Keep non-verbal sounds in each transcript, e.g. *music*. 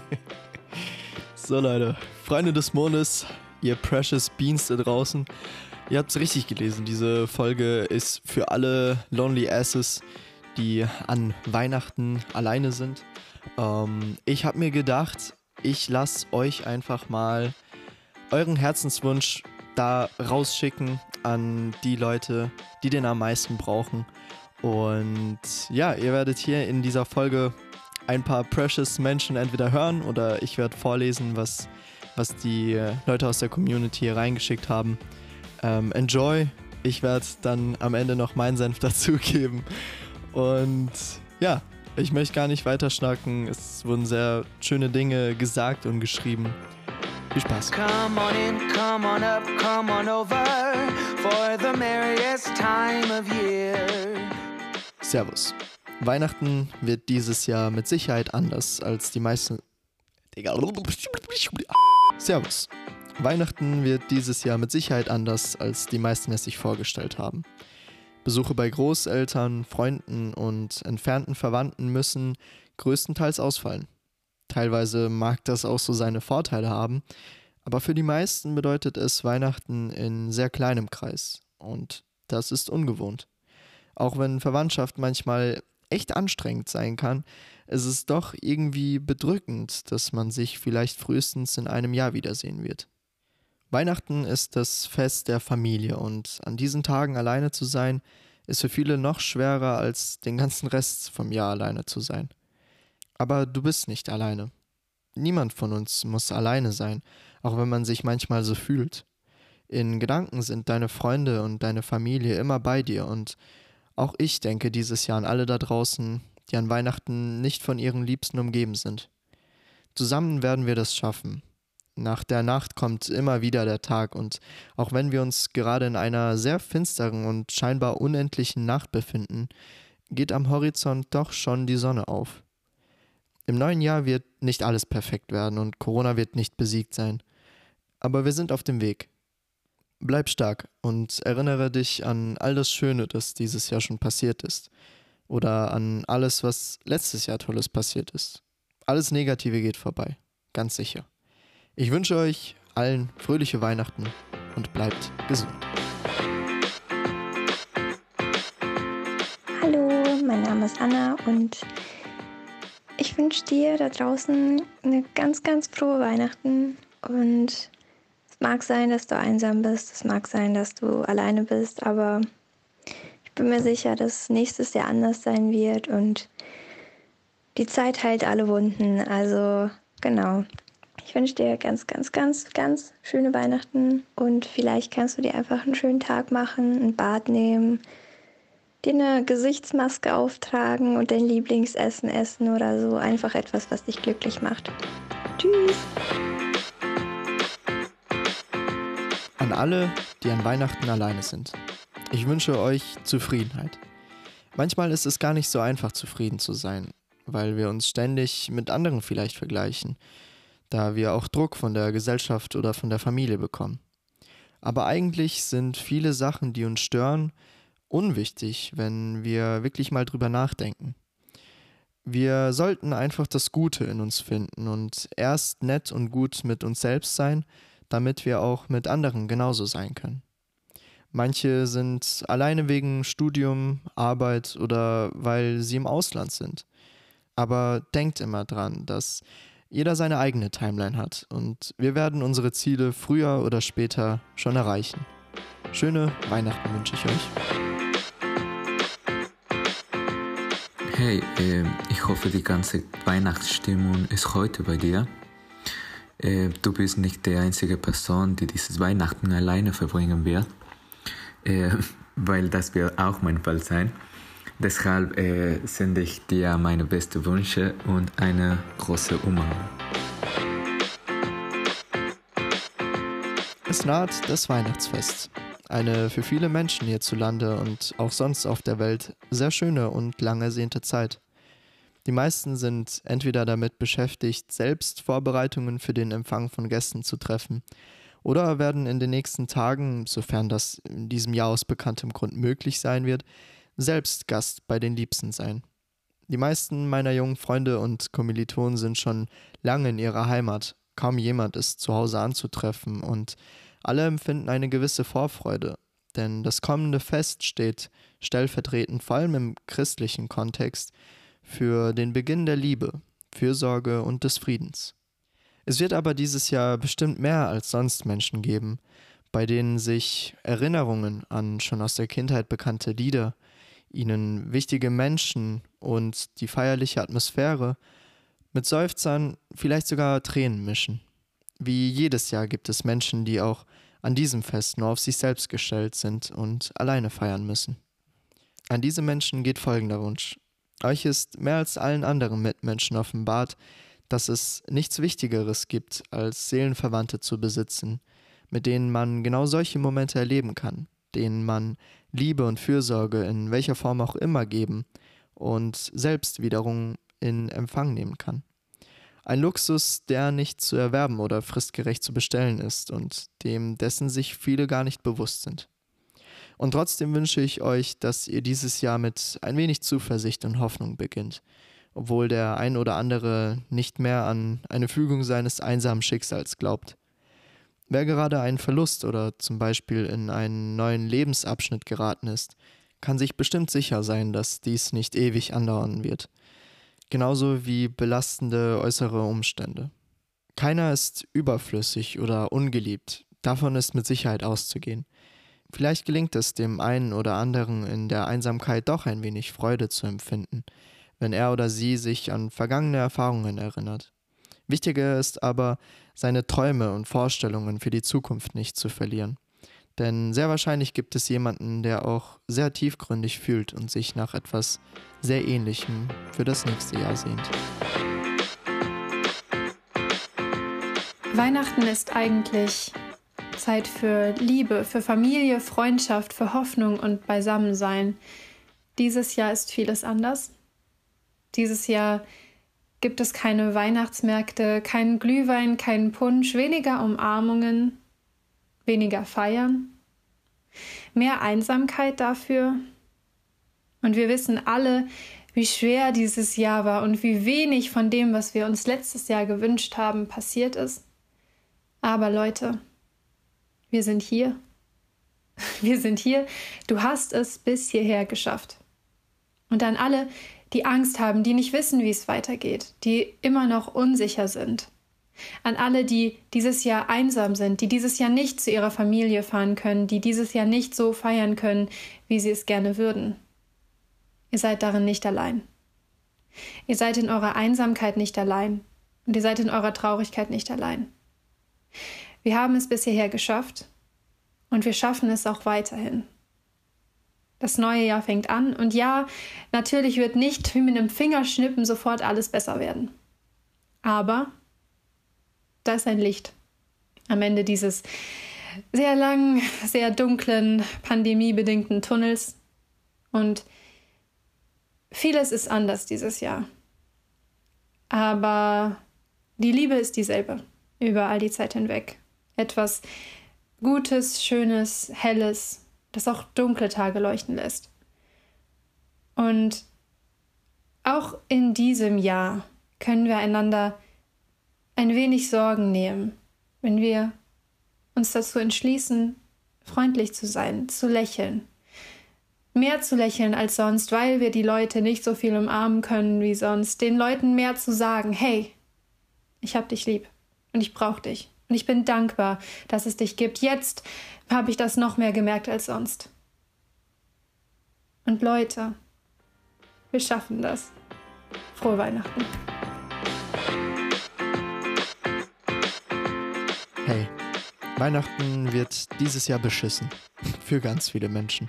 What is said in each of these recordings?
*laughs* so Leute, Freunde des Mondes, ihr Precious Beans da draußen. Ihr habt es richtig gelesen. Diese Folge ist für alle Lonely Asses, die an Weihnachten alleine sind. Ähm, ich habe mir gedacht, ich lasse euch einfach mal euren Herzenswunsch da rausschicken an die Leute, die den am meisten brauchen. Und ja, ihr werdet hier in dieser Folge ein paar Precious Menschen entweder hören oder ich werde vorlesen, was, was die Leute aus der Community hier reingeschickt haben. Ähm, enjoy. Ich werde dann am Ende noch meinen Senf *laughs* dazugeben. Und ja, ich möchte gar nicht weiter schnacken. Es wurden sehr schöne Dinge gesagt und geschrieben. Viel Spaß. Come on in, come on up, come on over for the merriest time of year. Servus. Weihnachten wird dieses Jahr mit Sicherheit anders als die meisten. Digga. Servus. Weihnachten wird dieses Jahr mit Sicherheit anders, als die meisten es sich vorgestellt haben. Besuche bei Großeltern, Freunden und entfernten Verwandten müssen größtenteils ausfallen. Teilweise mag das auch so seine Vorteile haben, aber für die meisten bedeutet es Weihnachten in sehr kleinem Kreis und das ist ungewohnt. Auch wenn Verwandtschaft manchmal echt anstrengend sein kann, ist es doch irgendwie bedrückend, dass man sich vielleicht frühestens in einem Jahr wiedersehen wird. Weihnachten ist das Fest der Familie und an diesen Tagen alleine zu sein, ist für viele noch schwerer als den ganzen Rest vom Jahr alleine zu sein. Aber du bist nicht alleine. Niemand von uns muss alleine sein, auch wenn man sich manchmal so fühlt. In Gedanken sind deine Freunde und deine Familie immer bei dir und auch ich denke dieses Jahr an alle da draußen, die an Weihnachten nicht von ihren Liebsten umgeben sind. Zusammen werden wir das schaffen. Nach der Nacht kommt immer wieder der Tag und auch wenn wir uns gerade in einer sehr finsteren und scheinbar unendlichen Nacht befinden, geht am Horizont doch schon die Sonne auf. Im neuen Jahr wird nicht alles perfekt werden und Corona wird nicht besiegt sein. Aber wir sind auf dem Weg. Bleib stark und erinnere dich an all das Schöne, das dieses Jahr schon passiert ist. Oder an alles, was letztes Jahr Tolles passiert ist. Alles Negative geht vorbei. Ganz sicher. Ich wünsche euch allen fröhliche Weihnachten und bleibt gesund. Hallo, mein Name ist Anna und ich wünsche dir da draußen eine ganz, ganz frohe Weihnachten und mag sein, dass du einsam bist, es mag sein, dass du alleine bist, aber ich bin mir sicher, dass nächstes Jahr anders sein wird und die Zeit heilt alle Wunden. Also genau. Ich wünsche dir ganz, ganz, ganz, ganz schöne Weihnachten und vielleicht kannst du dir einfach einen schönen Tag machen, ein Bad nehmen, dir eine Gesichtsmaske auftragen und dein Lieblingsessen essen oder so. Einfach etwas, was dich glücklich macht. Tschüss! An alle, die an Weihnachten alleine sind. Ich wünsche euch Zufriedenheit. Manchmal ist es gar nicht so einfach, zufrieden zu sein, weil wir uns ständig mit anderen vielleicht vergleichen, da wir auch Druck von der Gesellschaft oder von der Familie bekommen. Aber eigentlich sind viele Sachen, die uns stören, unwichtig, wenn wir wirklich mal drüber nachdenken. Wir sollten einfach das Gute in uns finden und erst nett und gut mit uns selbst sein, damit wir auch mit anderen genauso sein können. Manche sind alleine wegen Studium, Arbeit oder weil sie im Ausland sind. Aber denkt immer dran, dass jeder seine eigene Timeline hat und wir werden unsere Ziele früher oder später schon erreichen. Schöne Weihnachten wünsche ich euch. Hey, äh, ich hoffe, die ganze Weihnachtsstimmung ist heute bei dir. Äh, du bist nicht die einzige Person, die dieses Weihnachten alleine verbringen wird, äh, *laughs* weil das wird auch mein Fall sein. Deshalb äh, sende ich dir meine besten Wünsche und eine große Umarmung. Es naht das Weihnachtsfest. Eine für viele Menschen hierzulande und auch sonst auf der Welt sehr schöne und lang ersehnte Zeit. Die meisten sind entweder damit beschäftigt, selbst Vorbereitungen für den Empfang von Gästen zu treffen, oder werden in den nächsten Tagen, sofern das in diesem Jahr aus bekanntem Grund möglich sein wird, selbst Gast bei den Liebsten sein. Die meisten meiner jungen Freunde und Kommilitonen sind schon lange in ihrer Heimat. Kaum jemand ist zu Hause anzutreffen und alle empfinden eine gewisse Vorfreude, denn das kommende Fest steht stellvertretend, vor allem im christlichen Kontext, für den Beginn der Liebe, Fürsorge und des Friedens. Es wird aber dieses Jahr bestimmt mehr als sonst Menschen geben, bei denen sich Erinnerungen an schon aus der Kindheit bekannte Lieder, ihnen wichtige Menschen und die feierliche Atmosphäre mit Seufzern, vielleicht sogar Tränen mischen. Wie jedes Jahr gibt es Menschen, die auch an diesem Fest nur auf sich selbst gestellt sind und alleine feiern müssen. An diese Menschen geht folgender Wunsch. Euch ist mehr als allen anderen Mitmenschen offenbart, dass es nichts Wichtigeres gibt, als Seelenverwandte zu besitzen, mit denen man genau solche Momente erleben kann, denen man Liebe und Fürsorge in welcher Form auch immer geben und selbst wiederum in Empfang nehmen kann. Ein Luxus, der nicht zu erwerben oder fristgerecht zu bestellen ist und dem dessen sich viele gar nicht bewusst sind. Und trotzdem wünsche ich euch, dass ihr dieses Jahr mit ein wenig Zuversicht und Hoffnung beginnt, obwohl der ein oder andere nicht mehr an eine Fügung seines einsamen Schicksals glaubt. Wer gerade einen Verlust oder zum Beispiel in einen neuen Lebensabschnitt geraten ist, kann sich bestimmt sicher sein, dass dies nicht ewig andauern wird. Genauso wie belastende äußere Umstände. Keiner ist überflüssig oder ungeliebt, davon ist mit Sicherheit auszugehen. Vielleicht gelingt es dem einen oder anderen in der Einsamkeit doch ein wenig Freude zu empfinden, wenn er oder sie sich an vergangene Erfahrungen erinnert. Wichtiger ist aber, seine Träume und Vorstellungen für die Zukunft nicht zu verlieren. Denn sehr wahrscheinlich gibt es jemanden, der auch sehr tiefgründig fühlt und sich nach etwas sehr Ähnlichem für das nächste Jahr sehnt. Weihnachten ist eigentlich Zeit für Liebe, für Familie, Freundschaft, für Hoffnung und Beisammensein. Dieses Jahr ist vieles anders. Dieses Jahr gibt es keine Weihnachtsmärkte, keinen Glühwein, keinen Punsch, weniger Umarmungen, weniger Feiern, mehr Einsamkeit dafür. Und wir wissen alle, wie schwer dieses Jahr war und wie wenig von dem, was wir uns letztes Jahr gewünscht haben, passiert ist. Aber Leute, wir sind hier. Wir sind hier. Du hast es bis hierher geschafft. Und an alle, die Angst haben, die nicht wissen, wie es weitergeht, die immer noch unsicher sind. An alle, die dieses Jahr einsam sind, die dieses Jahr nicht zu ihrer Familie fahren können, die dieses Jahr nicht so feiern können, wie sie es gerne würden. Ihr seid darin nicht allein. Ihr seid in eurer Einsamkeit nicht allein und ihr seid in eurer Traurigkeit nicht allein. Wir haben es bis hierher geschafft und wir schaffen es auch weiterhin. Das neue Jahr fängt an und ja, natürlich wird nicht wie mit einem Fingerschnippen sofort alles besser werden. Aber da ist ein Licht am Ende dieses sehr langen, sehr dunklen, pandemiebedingten Tunnels. Und vieles ist anders dieses Jahr. Aber die Liebe ist dieselbe über all die Zeit hinweg. Etwas Gutes, Schönes, Helles, das auch dunkle Tage leuchten lässt. Und auch in diesem Jahr können wir einander ein wenig Sorgen nehmen, wenn wir uns dazu entschließen, freundlich zu sein, zu lächeln. Mehr zu lächeln als sonst, weil wir die Leute nicht so viel umarmen können wie sonst. Den Leuten mehr zu sagen, hey, ich hab dich lieb und ich brauch dich. Und ich bin dankbar, dass es dich gibt. Jetzt habe ich das noch mehr gemerkt als sonst. Und Leute, wir schaffen das. Frohe Weihnachten. Hey, Weihnachten wird dieses Jahr beschissen. *laughs* Für ganz viele Menschen.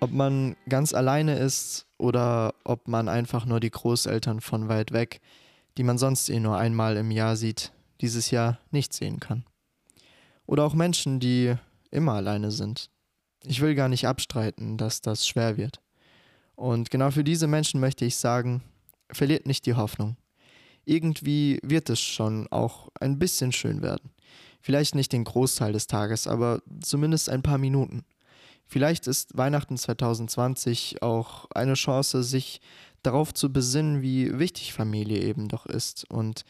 Ob man ganz alleine ist oder ob man einfach nur die Großeltern von weit weg, die man sonst eh nur einmal im Jahr sieht, dieses Jahr nicht sehen kann. Oder auch Menschen, die immer alleine sind. Ich will gar nicht abstreiten, dass das schwer wird. Und genau für diese Menschen möchte ich sagen, verliert nicht die Hoffnung. Irgendwie wird es schon auch ein bisschen schön werden. Vielleicht nicht den Großteil des Tages, aber zumindest ein paar Minuten. Vielleicht ist Weihnachten 2020 auch eine Chance, sich darauf zu besinnen, wie wichtig Familie eben doch ist und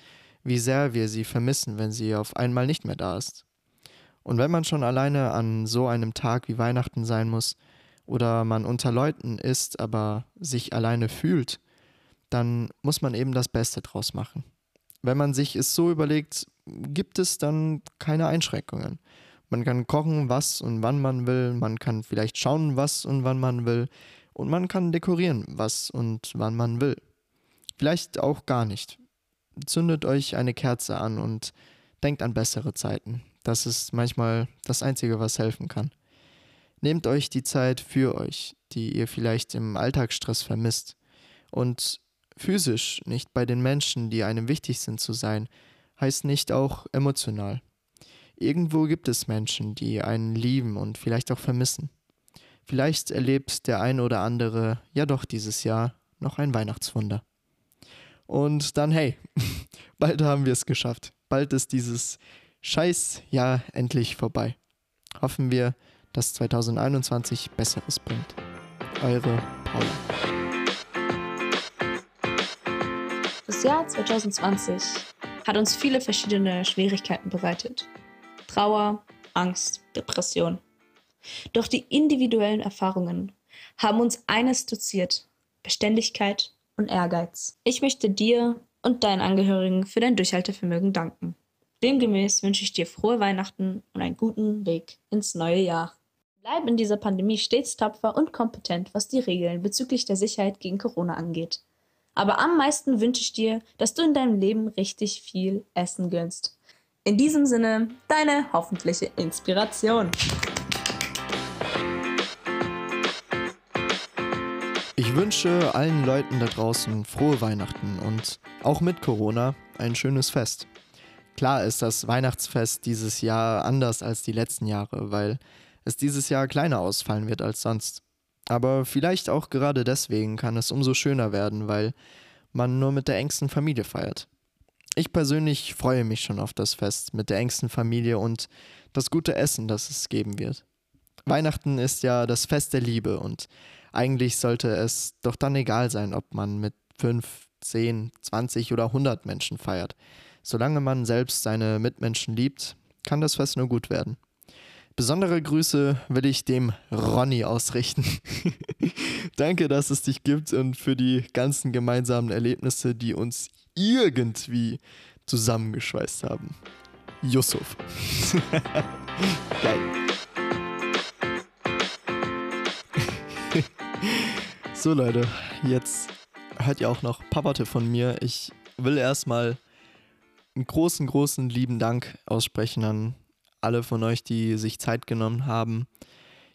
wie sehr wir sie vermissen, wenn sie auf einmal nicht mehr da ist. Und wenn man schon alleine an so einem Tag wie Weihnachten sein muss oder man unter Leuten ist, aber sich alleine fühlt, dann muss man eben das Beste draus machen. Wenn man sich es so überlegt, gibt es dann keine Einschränkungen. Man kann kochen, was und wann man will, man kann vielleicht schauen, was und wann man will, und man kann dekorieren, was und wann man will. Vielleicht auch gar nicht. Zündet euch eine Kerze an und denkt an bessere Zeiten. Das ist manchmal das Einzige, was helfen kann. Nehmt euch die Zeit für euch, die ihr vielleicht im Alltagsstress vermisst. Und physisch nicht bei den Menschen, die einem wichtig sind zu sein, heißt nicht auch emotional. Irgendwo gibt es Menschen, die einen lieben und vielleicht auch vermissen. Vielleicht erlebt der ein oder andere ja doch dieses Jahr noch ein Weihnachtswunder. Und dann, hey, *laughs* bald haben wir es geschafft. Bald ist dieses Scheißjahr endlich vorbei. Hoffen wir, dass 2021 Besseres bringt. Eure Paula. Das Jahr 2020 hat uns viele verschiedene Schwierigkeiten bereitet. Trauer, Angst, Depression. Doch die individuellen Erfahrungen haben uns eines doziert: Beständigkeit und Ehrgeiz. Ich möchte dir und deinen Angehörigen für dein Durchhaltevermögen danken. Demgemäß wünsche ich dir frohe Weihnachten und einen guten Weg ins neue Jahr. Bleib in dieser Pandemie stets tapfer und kompetent, was die Regeln bezüglich der Sicherheit gegen Corona angeht. Aber am meisten wünsche ich dir, dass du in deinem Leben richtig viel Essen gönnst. In diesem Sinne, deine hoffentliche Inspiration. Ich wünsche allen Leuten da draußen frohe Weihnachten und auch mit Corona ein schönes Fest. Klar ist das Weihnachtsfest dieses Jahr anders als die letzten Jahre, weil es dieses Jahr kleiner ausfallen wird als sonst. Aber vielleicht auch gerade deswegen kann es umso schöner werden, weil man nur mit der engsten Familie feiert. Ich persönlich freue mich schon auf das Fest mit der engsten Familie und das gute Essen, das es geben wird. Weihnachten ist ja das Fest der Liebe und eigentlich sollte es doch dann egal sein, ob man mit 5, 10, 20 oder 100 Menschen feiert. Solange man selbst seine Mitmenschen liebt, kann das Fest nur gut werden. Besondere Grüße will ich dem Ronny ausrichten. *laughs* Danke, dass es dich gibt und für die ganzen gemeinsamen Erlebnisse, die uns irgendwie zusammengeschweißt haben. Yusuf. *laughs* Geil. So Leute, jetzt hört ihr auch noch Papate von mir. Ich will erstmal einen großen, großen lieben Dank aussprechen an alle von euch, die sich Zeit genommen haben,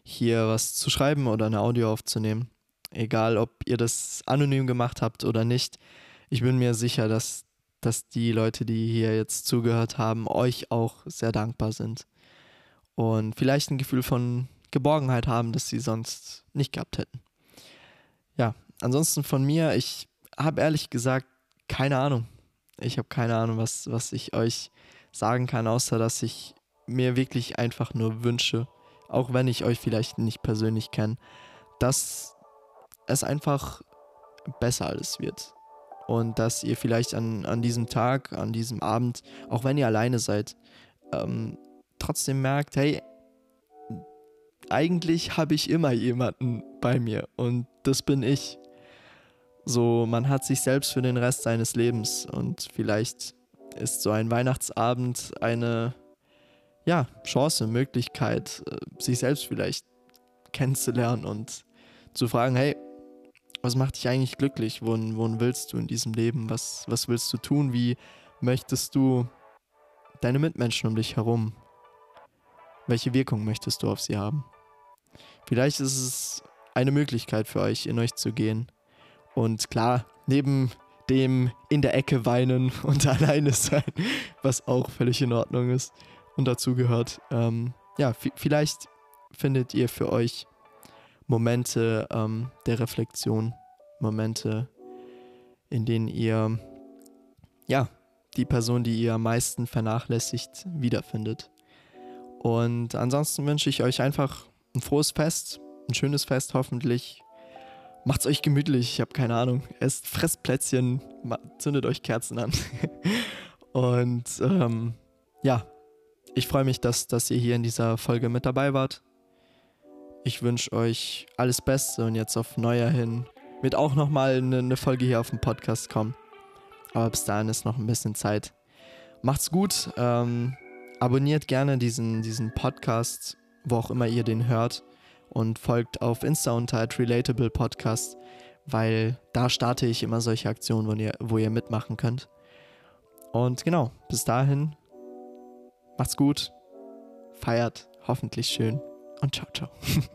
hier was zu schreiben oder eine Audio aufzunehmen. Egal, ob ihr das anonym gemacht habt oder nicht. Ich bin mir sicher, dass, dass die Leute, die hier jetzt zugehört haben, euch auch sehr dankbar sind. Und vielleicht ein Gefühl von Geborgenheit haben, das sie sonst nicht gehabt hätten. Ja, ansonsten von mir, ich habe ehrlich gesagt keine Ahnung. Ich habe keine Ahnung, was, was ich euch sagen kann, außer dass ich mir wirklich einfach nur wünsche, auch wenn ich euch vielleicht nicht persönlich kenne, dass es einfach besser alles wird. Und dass ihr vielleicht an, an diesem Tag, an diesem Abend, auch wenn ihr alleine seid, ähm, trotzdem merkt, hey, eigentlich habe ich immer jemanden bei mir und das bin ich. So, man hat sich selbst für den Rest seines Lebens und vielleicht ist so ein Weihnachtsabend eine ja, Chance, Möglichkeit, äh, sich selbst vielleicht kennenzulernen und zu fragen, hey, was macht dich eigentlich glücklich? Wohin, wohin willst du in diesem Leben? Was, was willst du tun? Wie möchtest du deine Mitmenschen um dich herum? Welche Wirkung möchtest du auf sie haben? Vielleicht ist es eine Möglichkeit für euch, in euch zu gehen. Und klar, neben dem in der Ecke weinen *laughs* und alleine sein, was auch völlig in Ordnung ist und dazu gehört, ähm, ja, vielleicht findet ihr für euch Momente ähm, der Reflexion, Momente, in denen ihr, ja, die Person, die ihr am meisten vernachlässigt, wiederfindet. Und ansonsten wünsche ich euch einfach ein frohes Fest, ein schönes Fest hoffentlich. Macht's euch gemütlich, ich habe keine Ahnung. Esst Fressplätzchen, zündet euch Kerzen an. *laughs* Und ähm, ja, ich freue mich, dass, dass ihr hier in dieser Folge mit dabei wart. Ich wünsche euch alles Beste und jetzt auf Neujahr hin wird auch nochmal eine, eine Folge hier auf dem Podcast kommen. Aber bis dahin ist noch ein bisschen Zeit. Macht's gut. Ähm, abonniert gerne diesen, diesen Podcast, wo auch immer ihr den hört. Und folgt auf Insta unter Relatable Podcast, weil da starte ich immer solche Aktionen, wo ihr, wo ihr mitmachen könnt. Und genau, bis dahin, macht's gut, feiert hoffentlich schön und ciao, ciao. *laughs*